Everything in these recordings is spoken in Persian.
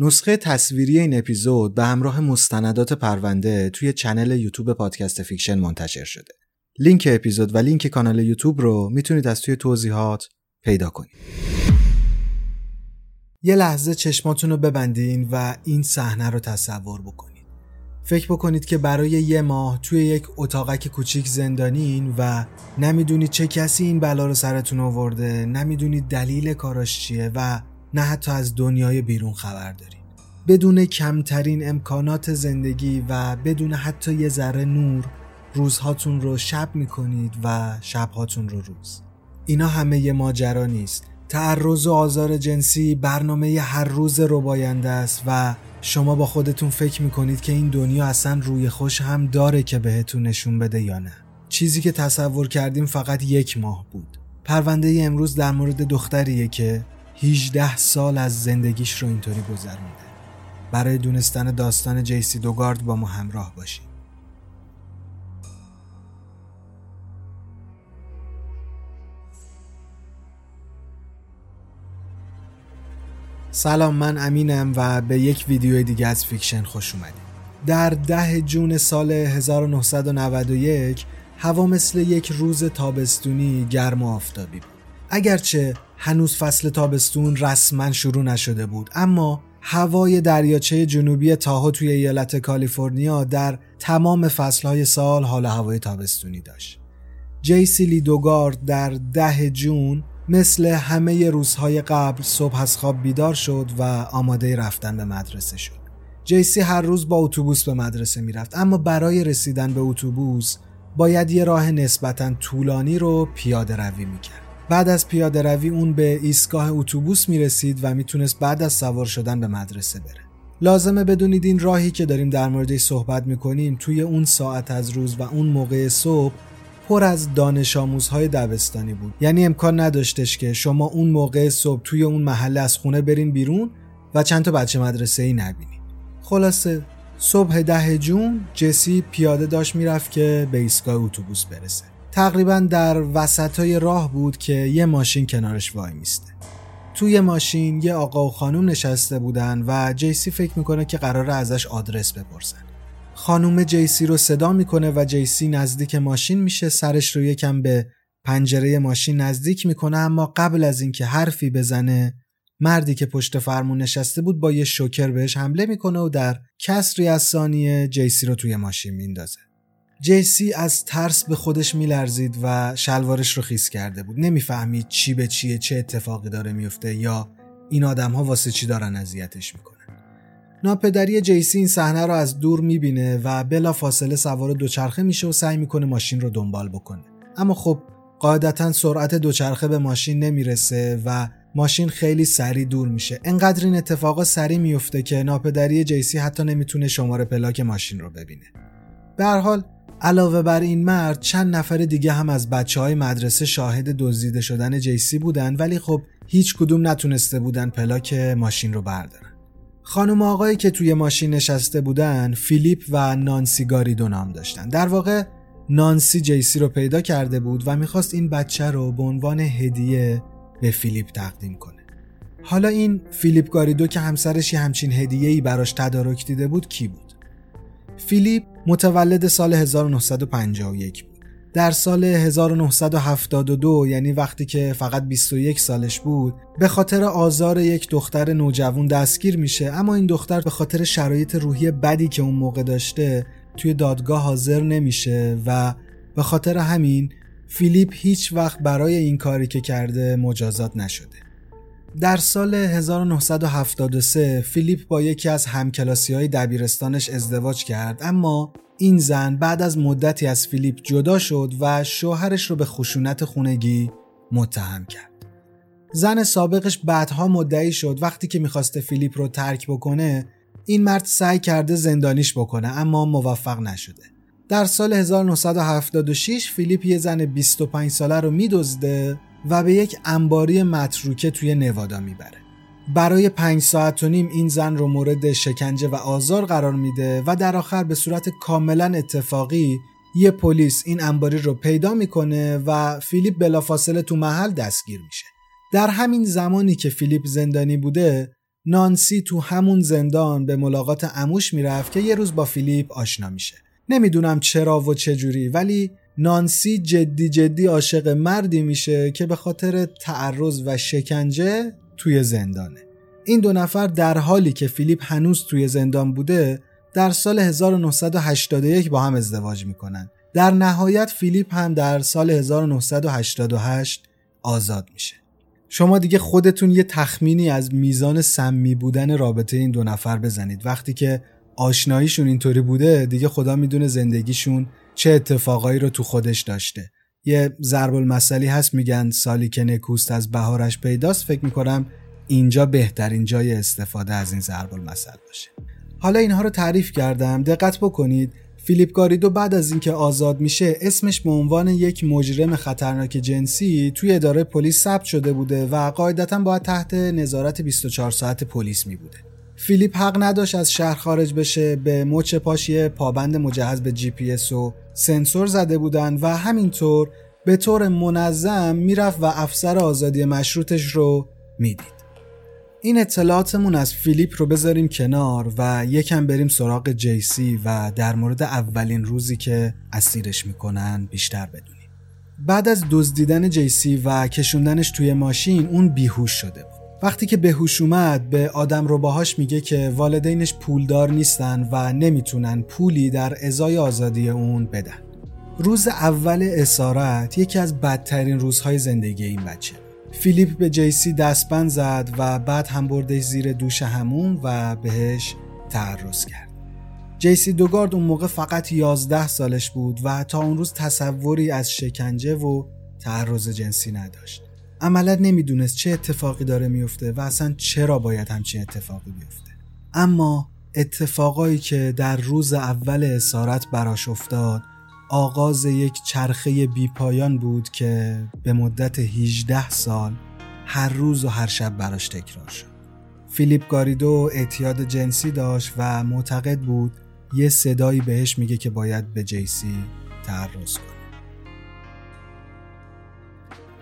نسخه تصویری این اپیزود به همراه مستندات پرونده توی channel یوتیوب پادکست فیکشن منتشر شده. لینک اپیزود و لینک کانال یوتیوب رو می‌تونید از توی توضیحات پیدا کنید. یه لحظه چشماتون رو ببندین و این صحنه رو تصور بکنید. فکر بکنید که برای یه ماه توی یک اتاقک کوچیک زندانین و نمی‌دونید چه کسی این بلا رو سرتون آورده، نمی‌دونید دلیل کاراش چیه و نه حتی از دنیای بیرون خبر دارین بدون کمترین امکانات زندگی و بدون حتی یه ذره نور روزهاتون رو شب می‌کنید و شبهاتون رو روز. اینا همه یه ماجرا نیست. تعرض و آزار جنسی برنامه هر روز رباینده است و شما با خودتون فکر می‌کنید که این دنیا اصلا روی خوش هم داره که بهتون نشون بده یا نه. چیزی که تصور کردیم فقط یک ماه بود. پرونده امروز در مورد دختریه که 18 سال از زندگیش رو اینطوری گذرونده برای دونستن داستان جیسی دوگارد با ما همراه باشید. سلام من امینم و به یک ویدیو دیگه از فیکشن خوش اومدید. در ده June سال 1991 هوا مثل یک روز تابستونی گرم و آفتابی بود. اگرچه هنوز فصل تابستون رسما شروع نشده بود اما هوای دریاچه جنوبی تاهو توی ایالت کالیفرنیا در تمام فصلهای سال حال هوای تابستونی داشت. جیسی لیدوگارد در ده جون مثل همه روزهای قبل صبح از خواب بیدار شد و آماده رفتن به مدرسه شد. جیسی هر روز با اتوبوس به مدرسه می‌رفت اما برای رسیدن به اتوبوس باید یه راه نسبتا طولانی رو پیاده روی می‌کرد. بعد از پیاده روی اون به ایستگاه اتوبوس می‌رسید و می‌تونست بعد از سوار شدن به مدرسه بره. لازمه بدونید این راهی که داریم در موردش صحبت می‌کنیم توی اون ساعت از روز و اون موقع صبح پر از دانش آموزهای دبستانی بود. یعنی امکان نداشتش که شما اون موقع صبح توی اون محله از خونه برین بیرون و چند تا بچه مدرسه ای نبینید خلاصه صبح ده جون جسی پیاده داشت می‌رفت که به ایستگاه اتوبوس برسه. تقریبا در وسط های راه بود که یه ماشین کنارش وای میسته. توی ماشین یه آقا و خانوم نشسته بودن و جیسی فکر می‌کنه که قراره ازش آدرس بپرسن. خانوم جیسی رو صدا می‌کنه و جیسی نزدیک ماشین میشه سرش رو یکم به پنجره ماشین نزدیک می‌کنه اما قبل از اینکه حرفی بزنه مردی که پشت فرمون نشسته بود با یه شوکر بهش حمله می‌کنه و در کسری از ثانیه جیسی رو توی ماشین میندازه. جیسی از ترس به خودش میلرزید و شلوارش رو خیس کرده بود. نمی‌فهمید چی به چیه چه اتفاقی داره میفته یا این آدم ها واسه چی دارن اذیتش می‌کنن. ناپدری جیسی این صحنه رو از دور می‌بینه و بلا فاصله سوار دوچرخه میشه و سعی می‌کنه ماشین رو دنبال بکنه. اما خب قاعدتا سرعت دوچرخه به ماشین نمی‌رسه و ماشین خیلی سریع دور میشه. انقدر این اتفاقا سریع میفته که ناپدری جیسی حتی نمی‌تونه شماره پلاک ماشین رو ببینه. به هر حال علاوه بر این مرد چند نفر دیگه هم از بچه های مدرسه شاهد دزدیده شدن جیسی بودن ولی خب هیچ کدوم نتونسته بودن پلاک ماشین رو بردارن. خانم آقایی که توی ماشین نشسته بودن فیلیپ و نانسی گاریدو نام داشتن. در واقع نانسی جیسی رو پیدا کرده بود و می‌خواست این بچه رو به عنوان هدیه به فیلیپ تقدیم کنه. حالا این فیلیپ گاریدو که همسرش یه همچین هدیه‌ای براش تدارک دیده بود کی بود؟ فیلیپ متولد سال 1951 بود. در سال 1972 یعنی وقتی که فقط 21 سالش بود به خاطر آزار یک دختر نوجوان دستگیر میشه اما این دختر به خاطر شرایط روحی بدی که اون موقع داشته توی دادگاه حاضر نمیشه و به خاطر همین فیلیپ هیچ وقت برای این کاری که کرده مجازات نشده. در سال 1973 فیلیپ با یکی از همکلاسی های دبیرستانش ازدواج کرد اما این زن بعد از مدتی از فیلیپ جدا شد و شوهرش رو به خشونت خونگی متهم کرد. زن سابقش بعدها مدعی شد وقتی که می‌خواسته فیلیپ رو ترک بکنه این مرد سعی کرده زندانیش بکنه اما موفق نشده. در سال 1976 فیلیپ یه زن 25 ساله رو میدزده و به یک انباری متروکه توی نوادا می‌بره. برای پنج ساعت و نیم این زن رو مورد شکنجه و آزار قرار میده و در آخر به صورت کاملا اتفاقی یه پلیس این انباری رو پیدا می‌کنه و فیلیپ بلافاصله تو محل دستگیر میشه. در همین زمانی که فیلیپ زندانی بوده نانسی تو همون زندان به ملاقات عموش می‌رفت که یه روز با فیلیپ آشنا میشه. نمی‌دونم چرا و چجوری ولی نانسی جدی جدی عاشق مردی میشه که به خاطر تعرض و شکنجه توی زندانه. این دو نفر در حالی که فیلیپ هنوز توی زندان بوده در سال 1981 با هم ازدواج می‌کنن. در نهایت فیلیپ هم در سال 1988 آزاد میشه. شما دیگه خودتون یه تخمینی از میزان سمی بودن رابطه این دو نفر بزنید. وقتی که آشناییشون اینطوری بوده دیگه خدا می‌دونه زندگیشون چه اتفاقایی رو تو خودش داشته. یه ضرب المثلی هست میگن سالی که نکوست از بهارش پیداست فکر می‌کنم اینجا بهترین جای استفاده از این ضرب المثل باشه. حالا اینها رو تعریف کردم. دقت بکنید فیلیپ گاریدو بعد از اینکه آزاد میشه اسمش به عنوان یک مجرم خطرناک جنسی توی اداره پلیس ثبت شده بوده و قاعدتا باید تحت نظارت 24 ساعت پلیس می بوده. فیلیپ حق نداشت از شهر خارج بشه به مچ پاش یه پابند مجهز به جی پی اس و سنسور زده بودن و همینطور به طور منظم می‌رفت و افسر آزادی مشروطش رو می‌دید. این اطلاعاتمون از فیلیپ رو بذاریم کنار و یکم بریم سراغ جیسی و در مورد اولین روزی که اسیرش می‌کنن بیشتر بدونیم. بعد از دزدیدن جیسی و کشوندنش توی ماشین اون بیهوش شده بود. وقتی که بهوش اومد به آدم رو باهاش میگه که والدینش پولدار نیستن و نمی‌تونن پولی در ازای آزادی اون بدن. روز اول اسارت یکی از بدترین روزهای زندگی این بچه. فیلیپ به جیسی دستبند زد و بعد هم بردش زیر دوش همون و بهش تعرض کرد. جیسی دوگارد اون موقع فقط 11 سالش بود و تا اون روز تصوری از شکنجه و تعرض جنسی نداشت. عملا نمی‌دونست چه اتفاقی داره میفته و اصلا چرا باید همچین اتفاقی بیفته. اما اتفاقایی که در روز اول اسارت براش افتاد آغاز یک چرخه بیپایان بود که به مدت 18 سال هر روز و هر شب براش تکرار شد. فیلیپ گاریدو اعتیاد جنسی داشت و معتقد بود یه صدایی بهش میگه که باید به جیسی تعرض کنه.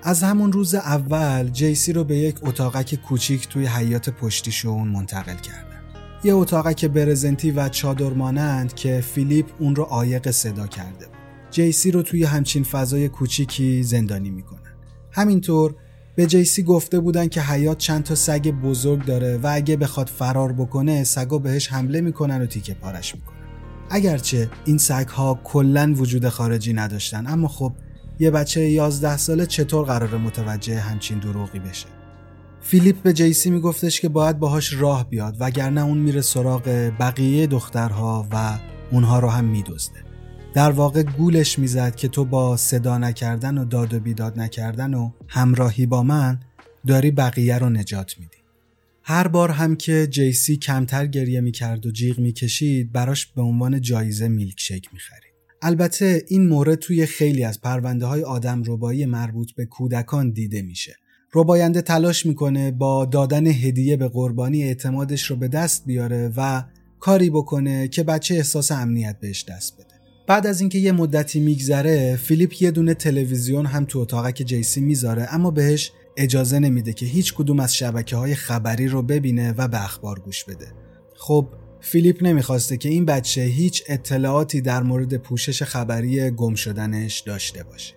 از همون روز اول جیسی رو به یک اتاقک کوچیک توی حیات پشتیشون منتقل کردن. یه اتاقک برزنتی و چادر مانند که فیلیپ اون رو عایق صدا کرده. جیسی رو توی همچین فضای کوچیکی زندانی می‌کنن. همینطور به جیسی گفته بودن که حیات چند تا سگ بزرگ داره و اگه بخواد فرار بکنه سگا بهش حمله می‌کنن و تیکه پارش می‌کنن. اگرچه این سگ ها کلا وجود خارجی نداشتن اما خب یه بچه 11 ساله چطور قرار متوجه همچین دروغی بشه؟ فیلیپ به جیسی میگفتش که باید باهاش راه بیاد وگرنه اون میره سراغ بقیه دخترها و اونها رو هم میدزده. در واقع گولش می‌زد که تو با صدا نکردن و داد و بیداد نکردن و همراهی با من داری بقیه رو نجات میدی. هر بار هم که جیسی کمتر گریه می‌کرد و جیغ می‌کشید براش به عنوان جایزه میلک شیک می‌خرید. البته این مورد توی خیلی از پرونده های آدم ربایی مربوط به کودکان دیده میشه. رباینده تلاش می‌کنه با دادن هدیه به قربانی اعتمادش رو به دست بیاره و کاری بکنه که بچه احساس امنیت بهش دست بده. بعد از اینکه یه مدتی میگذره فیلیپ یه دونه تلویزیون هم تو اتاقک جیسی می‌ذاره اما بهش اجازه نمیده که هیچ کدوم از شبکه های خبری رو ببینه و به اخبار گوش بده. خب فیلیپ نمی‌خواسته که این بچه هیچ اطلاعاتی در مورد پوشش خبری گم شدنش داشته باشه.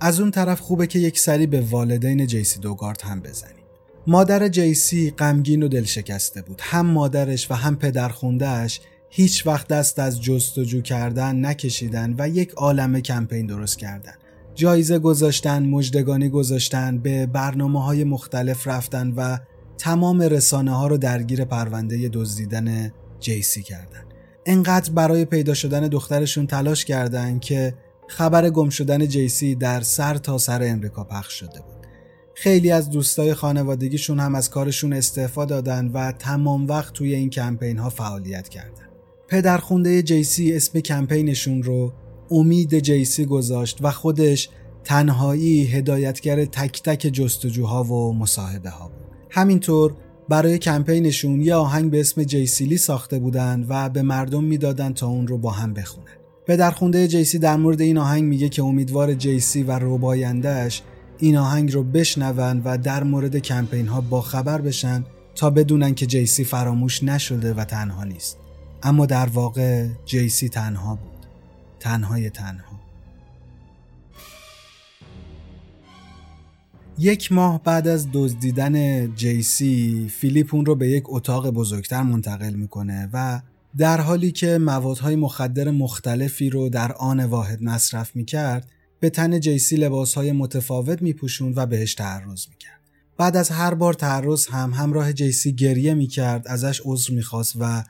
از اون طرف خوبه که یک سری به والدین جیسی دوگارد هم بزنیم. مادر جیسی غمگین و دلشکسته بود. هم مادرش و هم پدر خوندهش هیچ وقت دست از جستجو کردن نکشیدن و یک عالم کمپین درست کردن. جایزه گذاشتن مجدگانی گذاشتن به برنامه های مختلف رفتن و تمام رسانه ها رو درگیر پرونده دزدیدن جیسی کردن. انقدر برای پیدا شدن دخترشون تلاش کردن که خبر گم شدن جیسی در سر تا سر امریکا پخش شده بود. خیلی از دوستای خانوادگیشون هم از کارشون استعفا دادن و تمام وقت توی این کمپین ها فعالیت کردن. پدرخونده جیسی اسم کمپینشون رو امید جیسی گذاشت و خودش تنهایی هدایتگر تک تک جستجوها و مصاحبه ها بود. همینطور برای کمپینشون یه آهنگ به اسم جیسیلی ساخته بودن و به مردم می‌دادن تا اون رو با هم بخونن پدرخونده جیسی در مورد این آهنگ میگه که امیدوار جیسی و ربایندهش این آهنگ رو بشنون و در مورد کمپین ها با خبر بشن تا بدونن که جیسی فراموش نشده و تنها نیست. اما در واقع جیسی تنها بود. تنهای تنها. یک ماه بعد از دزدیدن جیسی فیلیپ اون رو به یک اتاق بزرگتر منتقل می‌کنه و در حالی که موادهای مخدر مختلفی رو در آن واحد مصرف می‌کرد به تن جیسی لباسهای متفاوت میپوشوند و بهش تعرض می‌کرد. بعد از هر بار تعرض هم همراه جیسی گریه می‌کرد ازش عذر می‌خواست و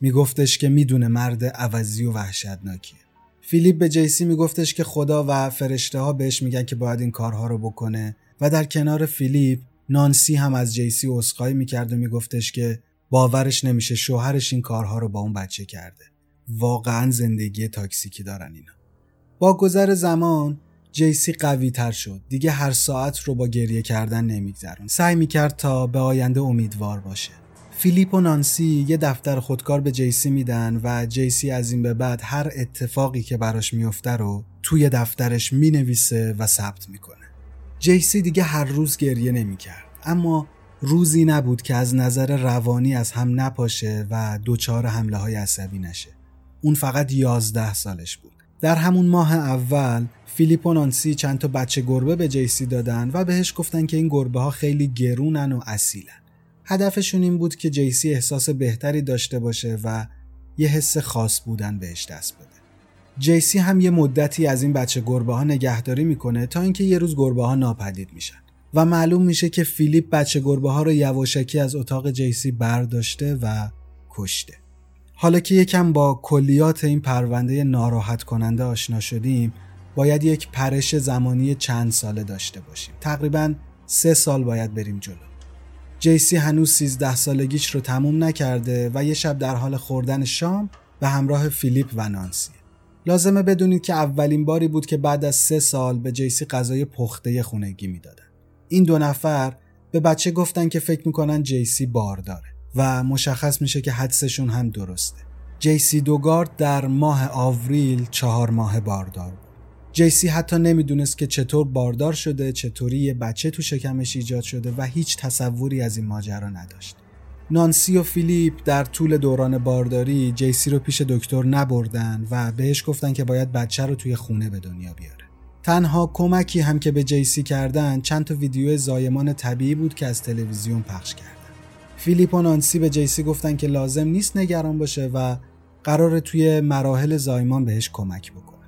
میگفتش که می‌دونه مرد عوضی و وحشتناکیه. فیلیپ به جیسی میگفتش که خدا و فرشته ها بهش میگن که باید این کارها رو بکنه. و در کنار فیلیپ نانسی هم از جیسی عذرخواهی می‌کرد و میگفتش که باورش نمیشه شوهرش این کارها رو با اون بچه کرده. واقعا زندگی تاکسیکی دارن اینا. با گذر زمان جیسی قوی تر شد. دیگه هر ساعت رو با گریه کردن نمیگذرون. سعی می‌کرد تا به آینده امیدوار باشه. فیلیپ و نانسی یه دفتر خودکار به جیسی میدن و جیسی از این به بعد هر اتفاقی که براش میفته رو توی دفترش می‌نویسه و ثبت می‌کنه. جیسی دیگه هر روز گریه نمی‌کرد. اما روزی نبود که از نظر روانی از هم نپاشه و دچار حمله های عصبی نشه. اون فقط یازده سالش بود. در همون ماه اول فیلیپ و نانسی چند تا بچه گربه به جیسی دادن و بهش گفتن که این گربه ها خیلی گرونن و اصیلن. هدفشون این بود که جیسی احساس بهتری داشته باشه و یه حس خاص بودن بهش دست بده. جیسی هم یه مدتی از این بچه گربه ها نگهداری می‌کنه تا اینکه یه روز گربه ها ناپدید میشن. و معلوم میشه که فیلیپ بچه گربه ها رو یواشکی از اتاق جیسی برداشته و کشته. حالا که یکم با کلیات این پرونده ناراحت کننده آشنا شدیم باید یک پرش زمانی چند ساله داشته باشیم. تقریبا سه سال باید بریم جلو. جیسی هنوز 13 سالگیش رو تموم نکرده و یه شب در حال خوردن شام به همراه فیلیپ و نانسی. لازمه بدونید که اولین باری بود که بعد از سه سال به جیسی غذای پخته خونگی می‌دادن. این دو نفر به بچه گفتن که فکر می‌کنن جیسی بار داره و مشخص میشه که حدسشون هم درسته. جیسی دوگارد در ماه آوریل چهار ماه باردار بود. جیسی حتی نمی‌دونست که چطور باردار شده چطوری یه بچه تو شکمش ایجاد شده و هیچ تصوری از این ماجرا نداشت. نانسی و فیلیپ در طول دوران بارداری جیسی رو پیش دکتر نبردن و بهش گفتن که باید بچه رو توی خونه به دنیا بیاره. تنها کمکی هم که به جیسی کردن چند تا ویدیو زایمان طبیعی بود که از تلویزیون پخش کردن. فیلیپ و نانسی به جیسی گفتن که لازم نیست نگران باشه و قرار توی مراحل زایمان بهش کمک بکنه.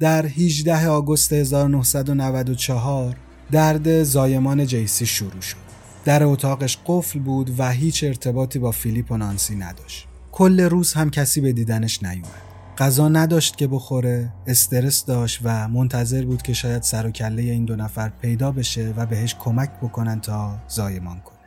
در 18 آگوست 1994 درد زایمان جیسی شروع شد. در اتاقش قفل بود و هیچ ارتباطی با فیلیپ و نانسی نداشت. کل روز هم کسی به دیدنش نیومد. غذا نداشت که بخوره استرس داشت و منتظر بود که شاید سر و کله این دو نفر پیدا بشه و بهش کمک بکنن تا زایمان کنه.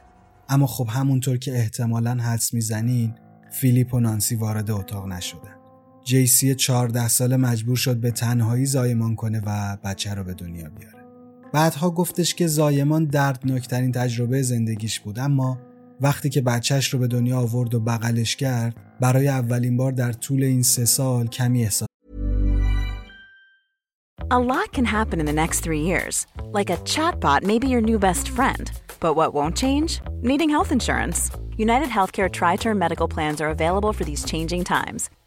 اما خب همونطور که احتمالا حدس می‌زنین فیلیپ و نانسی وارد اتاق نشدن. جیسی 14 ساله مجبور شد به تنهایی زایمان کنه و بچه رو به دنیا بیاره. بعدها گفتش که زایمان دردناکترین تجربه زندگیش بود اما وقتی که بچهش رو به دنیا آورد و بغلش کرد برای اولین بار در طول این سه سال کمی احساس A lot can happen in the next three years. Like a chatbot may be your new best friend. But what won't change? Needing health insurance. United Healthcare Tri Term Medical Plans are available for these changing times.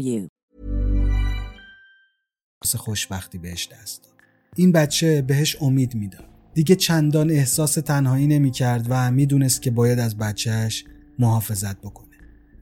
you. خوشبختی بهش دست داد. این بچه بهش امید می‌داد. دیگه چندان احساس تنهایی نمی کرد و می‌دونست که باید از بچهش محافظت بکنه.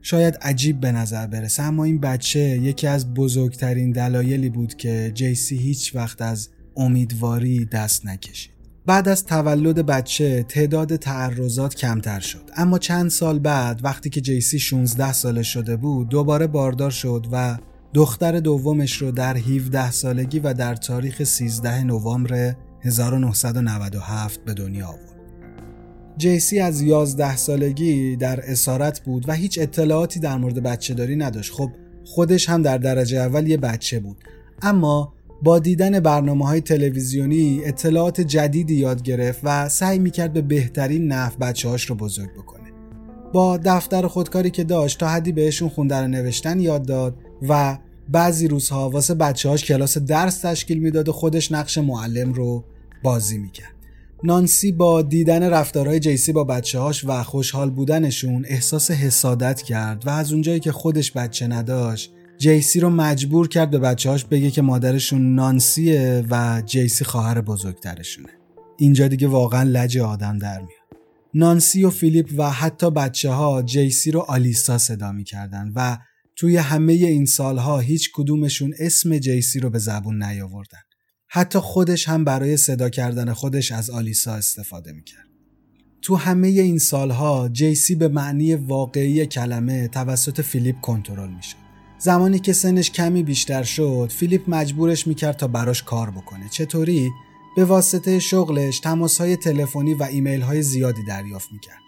شاید عجیب به نظر برسه اما این بچه یکی از بزرگترین دلایلی بود که جیسی هیچ وقت از امیدواری دست نکشید. بعد از تولد بچه تعداد تعرضات کمتر شد اما چند سال بعد وقتی که جیسی 16 ساله شده بود دوباره باردار شد و دختر دومش رو در 17 سالگی و در تاریخ 13 نوامبر 1997 به دنیا آورد. جیسی از 11 سالگی در اسارت بود و هیچ اطلاعاتی در مورد بچه داری نداشت. خب خودش هم در درجه اول یه بچه بود. اما با دیدن برنامه های تلویزیونی اطلاعات جدیدی یاد گرفت و سعی می‌کرد به بهترین نحو بچه هاش رو بزرگ بکنه. با دفتر خودکاری که داشت تا حدی بهشون خوندن و نوشتن یاد داد و بعضی روزها واسه بچه هاش کلاس درس تشکیل می‌داد و خودش نقش معلم رو بازی می‌کرد. نانسی با دیدن رفتارهای جیسی با بچه هاش و خوشحال بودنشون احساس حسادت کرد و از اونجایی که خودش بچه نداشت جیسی رو مجبور کرد به بچه‌هاش بگه که مادرشون نانسیه و جیسی خواهر بزرگترشونه. اینجا دیگه واقعا لج آدم در میاد. نانسی و فیلیپ و حتی بچه ها جیسی رو آلیسا صدا می‌کردن و توی همه این سالها هیچ کدومشون اسم جیسی رو به زبون نیاوردن. حتی خودش هم برای صدا کردن خودش از آلیسا استفاده می‌کرد. تو همه این سالها جیسی به معنی واقعی کلمه توسط فیلیپ کنترل می‌شد. زمانی که سنش کمی بیشتر شد فیلیپ مجبورش می‌کرد تا براش کار بکنه. چطوری؟ به واسطه شغلش تماسهای تلفنی و ایمیل های زیادی دریافت می‌کرد.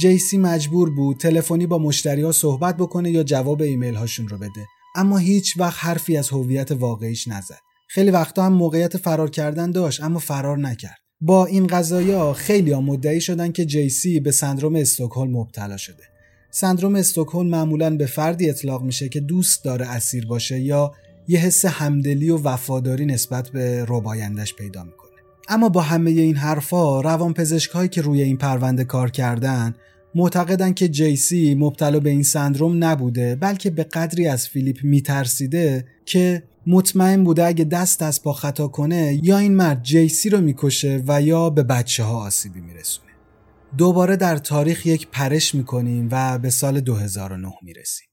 جیسی مجبور بود تلفنی با مشتری ها صحبت بکنه یا جواب ایمیل هاشون رو بده. اما هیچ وقت حرفی از هویت واقعیش نزد. خیلی وقتا هم موقعیت فرار کردن داشت اما فرار نکرد. با این قضایا خیلی ها مدعی شدن که جیسی به سندروم استکهلم مبتلا شده. سندروم استکهلم معمولا به فردی اطلاق میشه که دوست داره اسیر باشه یا یه حس همدلی و وفاداری نسبت به ربایندش پیدا می‌کنه. اما با همه این حرفا روانپزشکایی که روی این پرونده کار کردن معتقدن که جیسی مبتلا به این سندروم نبوده بلکه به قدری از فیلیپ میترسیده که مطمئن بوده اگه دست از پا خطا کنه یا این مرد جیسی رو می‌کشه و یا به بچه ها آسیبی میرسونه. دوباره در تاریخ یک پرش می‌کنیم و به سال 2009 می‌رسیم.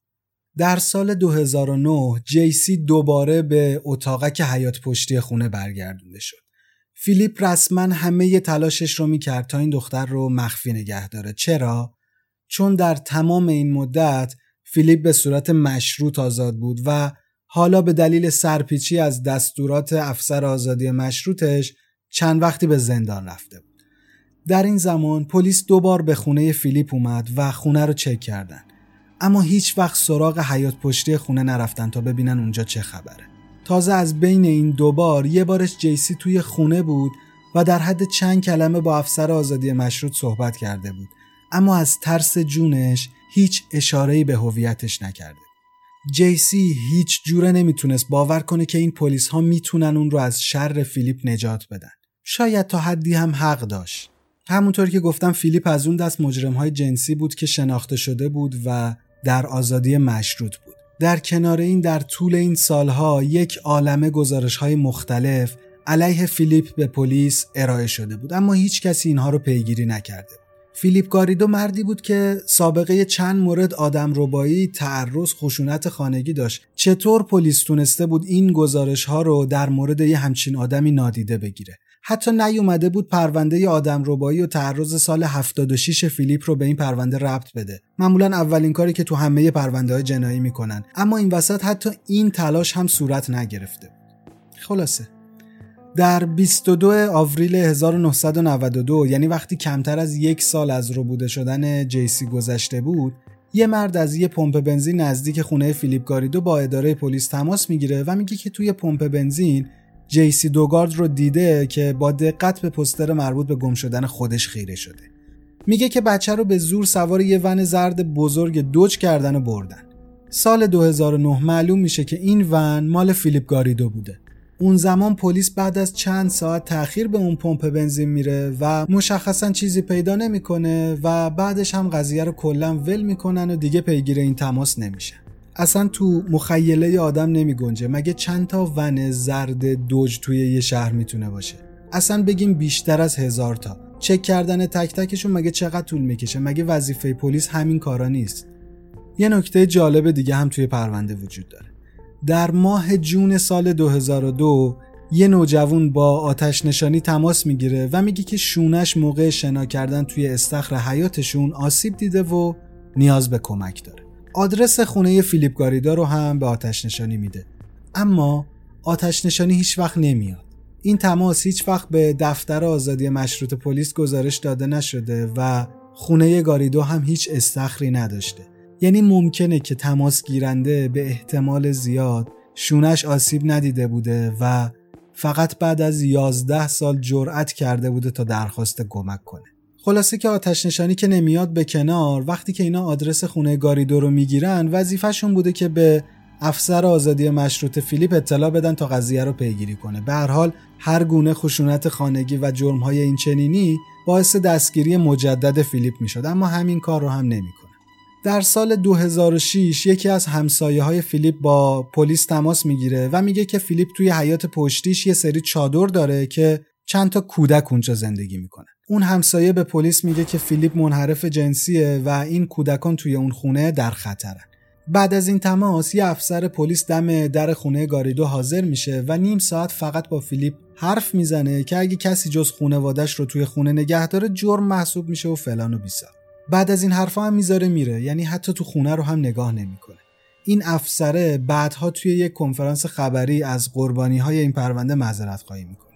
در سال 2009 جیسی دوباره به اتاقک حیات پشتی خونه برگردونده شد. فیلیپ رسما همه تلاشش رو می‌کرد تا این دختر رو مخفی نگه داره. چرا؟ چون در تمام این مدت فیلیپ به صورت مشروط آزاد بود و حالا به دلیل سرپیچی از دستورات افسر آزادی مشروطش چند وقتی به زندان رفته. در این زمان پلیس دو بار به خونه فیلیپ اومد و خونه رو چک کردن. اما هیچ وقت سراغ حیات پشتی خونه نرفتن تا ببینن اونجا چه خبره. تازه از بین این دو بار یه بارش جیسی توی خونه بود و در حد چند کلمه با افسر آزادی مشروط صحبت کرده بود اما از ترس جونش هیچ اشاره‌ای به هویتش نکرده. جیسی هیچ جوره نمی‌تونست باور کنه که این پلیس ها می‌تونن اون رو از شر فیلیپ نجات بدن. شاید تا حدی هم حق داشت. همونطور که گفتم فیلیپ از اون دست مجرم های جنسی بود که شناخته شده بود و در آزادی مشروط بود. در کنار این در طول این سالها یک عالمه گزارش های مختلف علیه فیلیپ به پلیس ارائه شده بود اما هیچ کسی اینها رو پیگیری نکرده. فیلیپ گاریدو مردی بود که سابقه چند مورد آدم ربایی، تعرض، خشونت خانگی داشت. چطور پلیس تونسته بود این گزارش ها رو در مورد یه همچین آدمی نادیده بگیره؟ حتی نیومده بود پرونده آدم ربایی و تعرض سال 76 فیلیپ رو به این پرونده ربط بده. معمولا اولین کاری که تو همه پرونده های جنایی می‌کنن. اما این وسط حتی این تلاش هم صورت نگرفته. خلاصه در 22 آوریل 1992 یعنی وقتی کمتر از یک سال از روبوده شدن جیسی گذشته بود یه مرد از یه پمپ بنزین نزدیک خونه فیلیپ گاریدو با اداره پلیس تماس می‌گیره و میگه که توی پمپ بنزین جیسی دوگارد رو دیده که با دقت به پستر مربوط به گم شدن خودش خیره شده. میگه که بچه رو به زور سوار یه ون زرد بزرگ دوج کردن و بردن. سال 2009 معلوم میشه که این ون مال فیلیپ گاریدو بوده. اون زمان پلیس بعد از چند ساعت تاخیر به اون پمپ بنزین میره و مشخصا چیزی پیدا نمی‌کنه و بعدش هم قضیه رو کلا ول می‌کنن و دیگه پیگیر این تماس نمیشن. اصلا تو مخیله آدم نمی گنجه. مگه چند تا ون زرد دوج توی یه شهر می‌تونه باشه؟ اصلا بگیم بیشتر از هزار تا. چک کردن تک تکشون مگه چقدر طول می‌کشه؟ مگه وظیفه پلیس همین کارا نیست؟ یه نکته جالب دیگه هم توی پرونده وجود داره. در ماه جون سال 2002 یه نوجوان با آتش نشانی تماس می‌گیره و میگه که شونش موقع شنا کردن توی استخر حیاتشون آسیب دیده و نیاز به کمک داره. آدرس خونه فیلیپ گاریدا رو هم به آتش نشانی میده. اما آتش نشانی هیچ وقت نمیاد. این تماس هیچ وقت به دفتر آزادی مشروط پلیس گزارش داده نشده و خونه گاریدو هم هیچ استخری نداشته. یعنی ممکنه که تماس گیرنده به احتمال زیاد شونش آسیب ندیده بوده و فقط بعد از 11 سال جرأت کرده بوده تا درخواست کمک کنه. خلاصه که آتش نشانی که نمیاد به کنار وقتی که اینا آدرس خونه گاریدو رو می‌گیرن وظیفهشون بوده که به افسر آزادی مشروط فیلیپ اطلاع بدن تا قضیه رو پیگیری کنه. به هر حال هر گونه خشونت خانگی و جرمهای این چنینی باعث دستگیری مجدد فیلیپ می‌شد اما همین کار رو هم نمی‌کنه. در سال 2006 یکی از همسایه های فیلیپ با پلیس تماس می‌گیره و میگه که فیلیپ توی حیات پشتیش یه سری چادر داره که چند تا کودک اونجا زندگی می‌کنه. اون همسایه به پلیس میگه که فیلیپ منحرف جنسیه و این کودکان توی اون خونه در خطرن. بعد از این تماس یه افسر پلیس دم در خونه گاریدو حاضر میشه و نیم ساعت فقط با فیلیپ حرف می‌زنه که اگه کسی جز خونوادش رو توی خونه نگه داره جرم محسوب میشه و فلان و بیسار. بعد از این حرفا هم می‌ذاره میره یعنی حتی تو خونه رو هم نگاه نمی‌کنه این افسره بعدها توی یک کنفرانس خبری از قربانی های این پرونده معذرت خواهی می‌کنه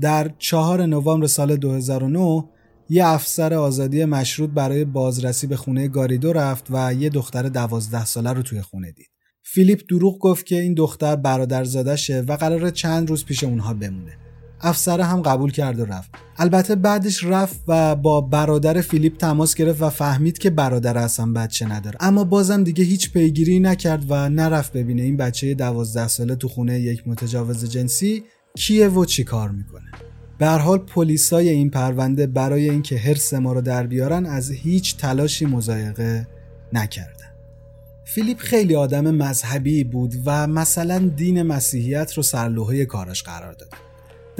در چهار نوامبر سال 2009 یه افسر آزادی مشروط برای بازرسی به خونه گاریدو رفت و یه دختر دوازده ساله رو توی خونه دید. فیلیپ دروغ گفت که این دختر برادرزادشه و قرار چند روز پیش اونها بمونه. افسر هم قبول کرد و رفت. البته بعدش رفت و با برادر فیلیپ تماس گرفت و فهمید که برادر اصلا بچه نداره. اما بازم دیگه هیچ پیگیری نکرد و نرفت ببینه این بچه دوازده ساله تو خونه یک متجاوز جنسی کیه و چی کار می‌کنه؟ به هر حال پلیسای این پرونده برای اینکه حرس ما رو در بیارن از هیچ تلاشی مزایقه نکردن. فیلیپ خیلی آدم مذهبی بود و مثلا دین مسیحیت رو سرلوحه کارش قرار داد.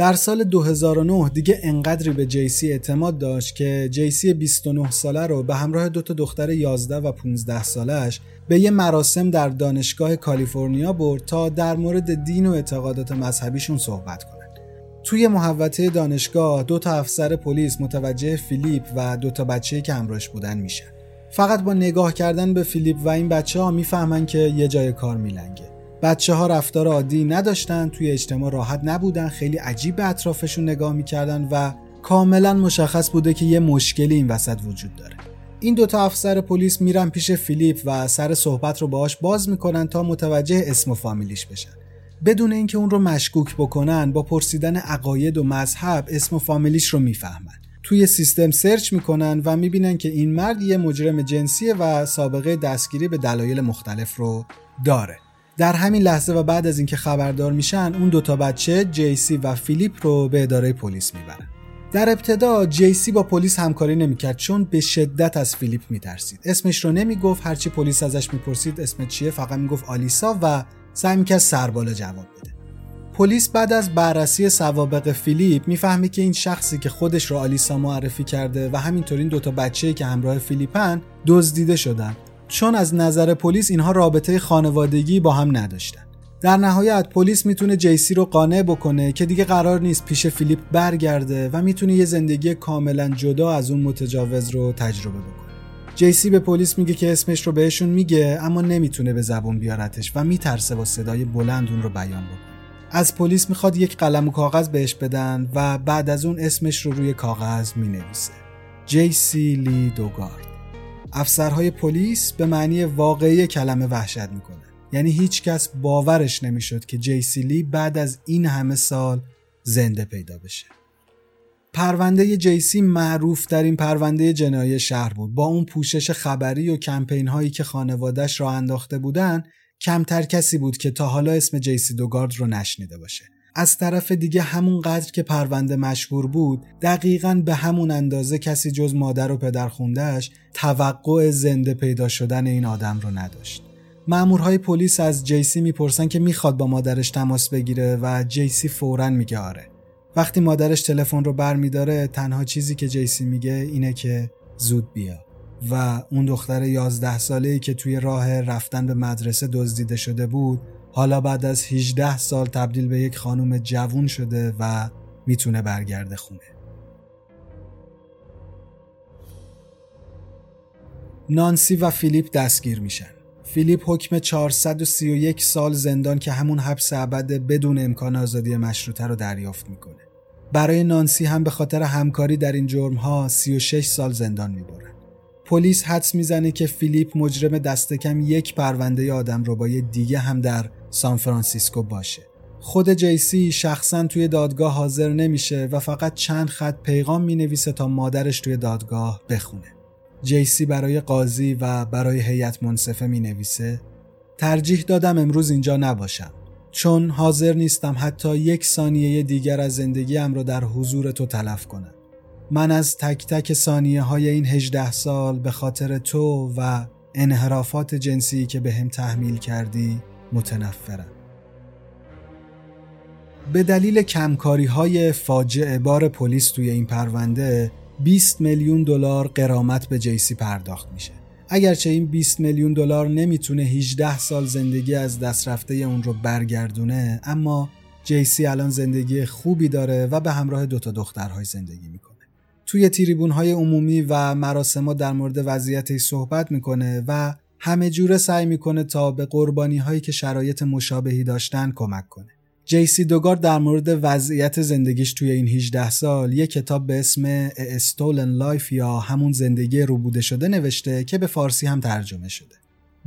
در سال 2009 دیگه انقدری به جیسی اعتماد داشت که جیسی 29 ساله رو به همراه دو تا دختر 11 و 15 سالش به یه مراسم در دانشگاه کالیفرنیا برد تا در مورد دین و اعتقادات مذهبیشون صحبت کنند. توی محوطه دانشگاه دو تا افسر پلیس متوجه فیلیپ و دو تا بچه که همراهش بودن میشن. فقط با نگاه کردن به فیلیپ و این بچه ها می‌فهمن که یه جای کار میلنگه بچه ها رفتار عادی نداشتن توی اجتماع راحت نبودن خیلی عجیب به اطرافشون نگاه می‌کردن و کاملا مشخص بوده که یه مشکلی این وسط وجود داره. این دوتا افسر پلیس میرن پیش فیلیپ و سر صحبت رو باهاش باز می‌کنن تا متوجه اسم و فامیلیش بشن. بدون اینکه اون رو مشکوک بکنن با پرسیدن عقاید و مذهب اسم و فامیلیش رو می‌فهمن. توی سیستم search می‌کنن و می‌بینن که این مرد یه مجرم جنسیه و سابقه دستگیری به دلایل مختلف رو داره. در همین لحظه و بعد از اینکه خبردار میشن اون دوتا بچه جیسی و فیلیپ رو به اداره پلیس می‌برن. در ابتدا جیسی با پلیس همکاری نمی‌کرد چون به شدت از فیلیپ میترسید. اسمش رو نمی‌گفت هرچی پلیس ازش می‌پرسید اسم چیه فقط می‌گفت آلیسا و سعی می‌کرد سربالا جواب بده. پلیس بعد از بررسی سوابق فیلیپ می‌فهمه که این شخصی که خودش رو آلیسا معرفی کرده و همینطور این دوتا بچه که همراه فیلیپن دزدیده شدن. چون از نظر پلیس اینها رابطه خانوادگی با هم نداشتن. در نهایت پلیس می‌تونه جیسی رو قانع بکنه که دیگه قرار نیست پیش فیلیپ برگرده و می‌تونه یه زندگی کاملا جدا از اون متجاوز رو تجربه بکنه. جیسی به پلیس میگه که اسمش رو بهشون میگه اما نمی‌تونه به زبون بیارتش و میترسه با صدای بلند اون رو بیان بکنه. از پلیس می‌خواد یک قلم و کاغذ بهش بدن و بعد از اون اسمش رو روی کاغذ می‌نویسه. جیسی لی دوگارد افسرهای پلیس به معنی واقعی کلمه وحشت می‌کنه. یعنی هیچ کس باورش نمی‌شد که جیسی لی بعد از این همه سال زنده پیدا بشه. پرونده جیسی معروف در این پرونده جنایی شهر بود. با اون پوشش خبری و کمپین هایی که خانوادش را انداخته بودن کمتر کسی بود که تا حالا اسم جیسی دوگارد رو نشنیده باشه. از طرف دیگه همون قدر که پرونده مشهور بود دقیقا به همون اندازه کسی جز مادر و پدر خوندهش توقع زنده پیدا شدن این آدم رو نداشت. مامورهای پلیس از جیسی می‌پرسن که می‌خواد با مادرش تماس بگیره و جیسی فورا میگه آره. وقتی مادرش تلفن رو برمیداره تنها چیزی که جیسی میگه اینه که زود بیا. و اون دختر 11 ساله‌ای که توی راه رفتن به مدرسه دزدیده شده بود حالا بعد از 18 سال تبدیل به یک خانم جوون شده و می‌تونه برگرده خونه نانسی و فیلیپ دستگیر میشن فیلیپ حکم 431 سال زندان که همون حبس ابد بدون امکان آزادی مشروطه رو دریافت می‌کنه. برای نانسی هم به خاطر همکاری در این جرم ها 36 سال زندان می‌برن. پلیس حدس می‌زنه که فیلیپ مجرم دست کم یک پرونده آدم ربایی دیگه هم در سان فرانسیسکو باشه. خود جیسی شخصا توی دادگاه حاضر نمیشه و فقط چند خط پیغام می‌نویسه تا مادرش توی دادگاه بخونه. جیسی برای قاضی و برای هیئت منصفه می نویسه ترجیح دادم امروز اینجا نباشم چون حاضر نیستم حتی یک ثانیه دیگر از زندگیم را در حضور تو تلف کنم من از تک تک ثانیه های این هجده سال به خاطر تو و انحرافات جنسی که به هم تحمیل کردی متنفرم. به دلیل کمکاری های فاجعه بار پلیس توی این پرونده 20 میلیون دلار قرامت به جیسی پرداخت میشه. اگرچه این 20 میلیون دلار نمی‌تونه 18 سال زندگی از دست رفته اون رو برگردونه اما جیسی الان زندگی خوبی داره و به همراه دوتا دخترهاش زندگی می‌کنه. توی تریبون های عمومی و مراسم در مورد وضعیتش صحبت می‌کنه و همه جوره سعی می‌کنه تا به قربانی هایی که شرایط مشابهی داشتن کمک کنه جیسی دوگار در مورد وضعیت زندگیش توی این 18 سال یه کتاب به اسم Stolen Life یا همون زندگی ربوده شده نوشته که به فارسی هم ترجمه شده.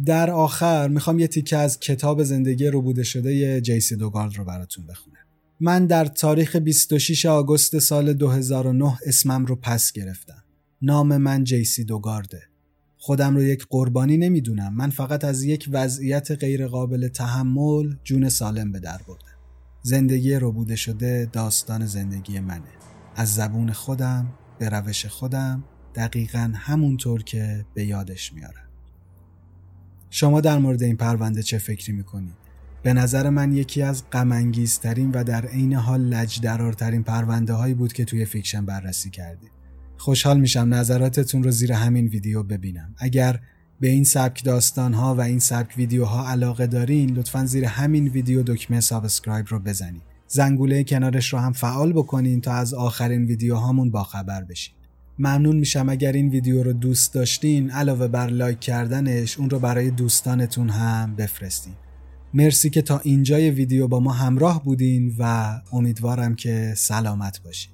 در آخر می‌خوام یه تیکه از کتاب زندگی روبوده شده جیسی دوگارد رو براتون بخونم. من در تاریخ 26 آگوست سال 2009 اسمم رو پس گرفتم. نام من جیسی دوگارده. خودم رو یک قربانی نمی‌دونم. من فقط از یک وضعیت غیرقابل تحمل جون سالم به در بردم. زندگی بوده شده داستان زندگی منه از زبون خودم به روش خودم دقیقا همونطور که به یادش میارم شما در مورد این پرونده چه فکری می‌کنید؟ به نظر من یکی از غمانگیزترین و در عین حال لج‌درآرترین پرونده هایی بود که توی فیکشن بررسی کردیم. خوشحال میشم نظراتتون رو زیر همین ویدیو ببینم. اگر به این سبک داستان ها و این سبک ویدیوها علاقه دارین لطفا زیر همین ویدیو دکمه subscribe رو بزنید زنگوله کنارش رو هم فعال بکنین تا از آخرین ویدیوهامون باخبر بشین ممنون میشم اگر این ویدیو رو دوست داشتین علاوه بر لایک کردنش اون رو برای دوستانتون هم بفرستین مرسی که تا اینجای ویدیو با ما همراه بودین و امیدوارم که سلامت باشین.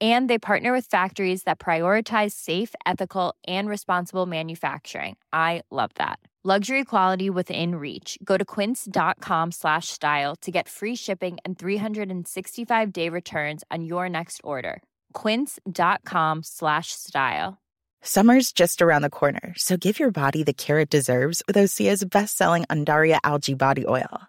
And they partner with factories that prioritize safe, ethical, and responsible manufacturing. I love that. Luxury quality within reach. Go to quince.com slash style to get free shipping and 365 day returns on your next order. Quince.com slash style. Summer's just around the corner, so give your body the care it deserves with Osea's best selling Undaria algae body oil.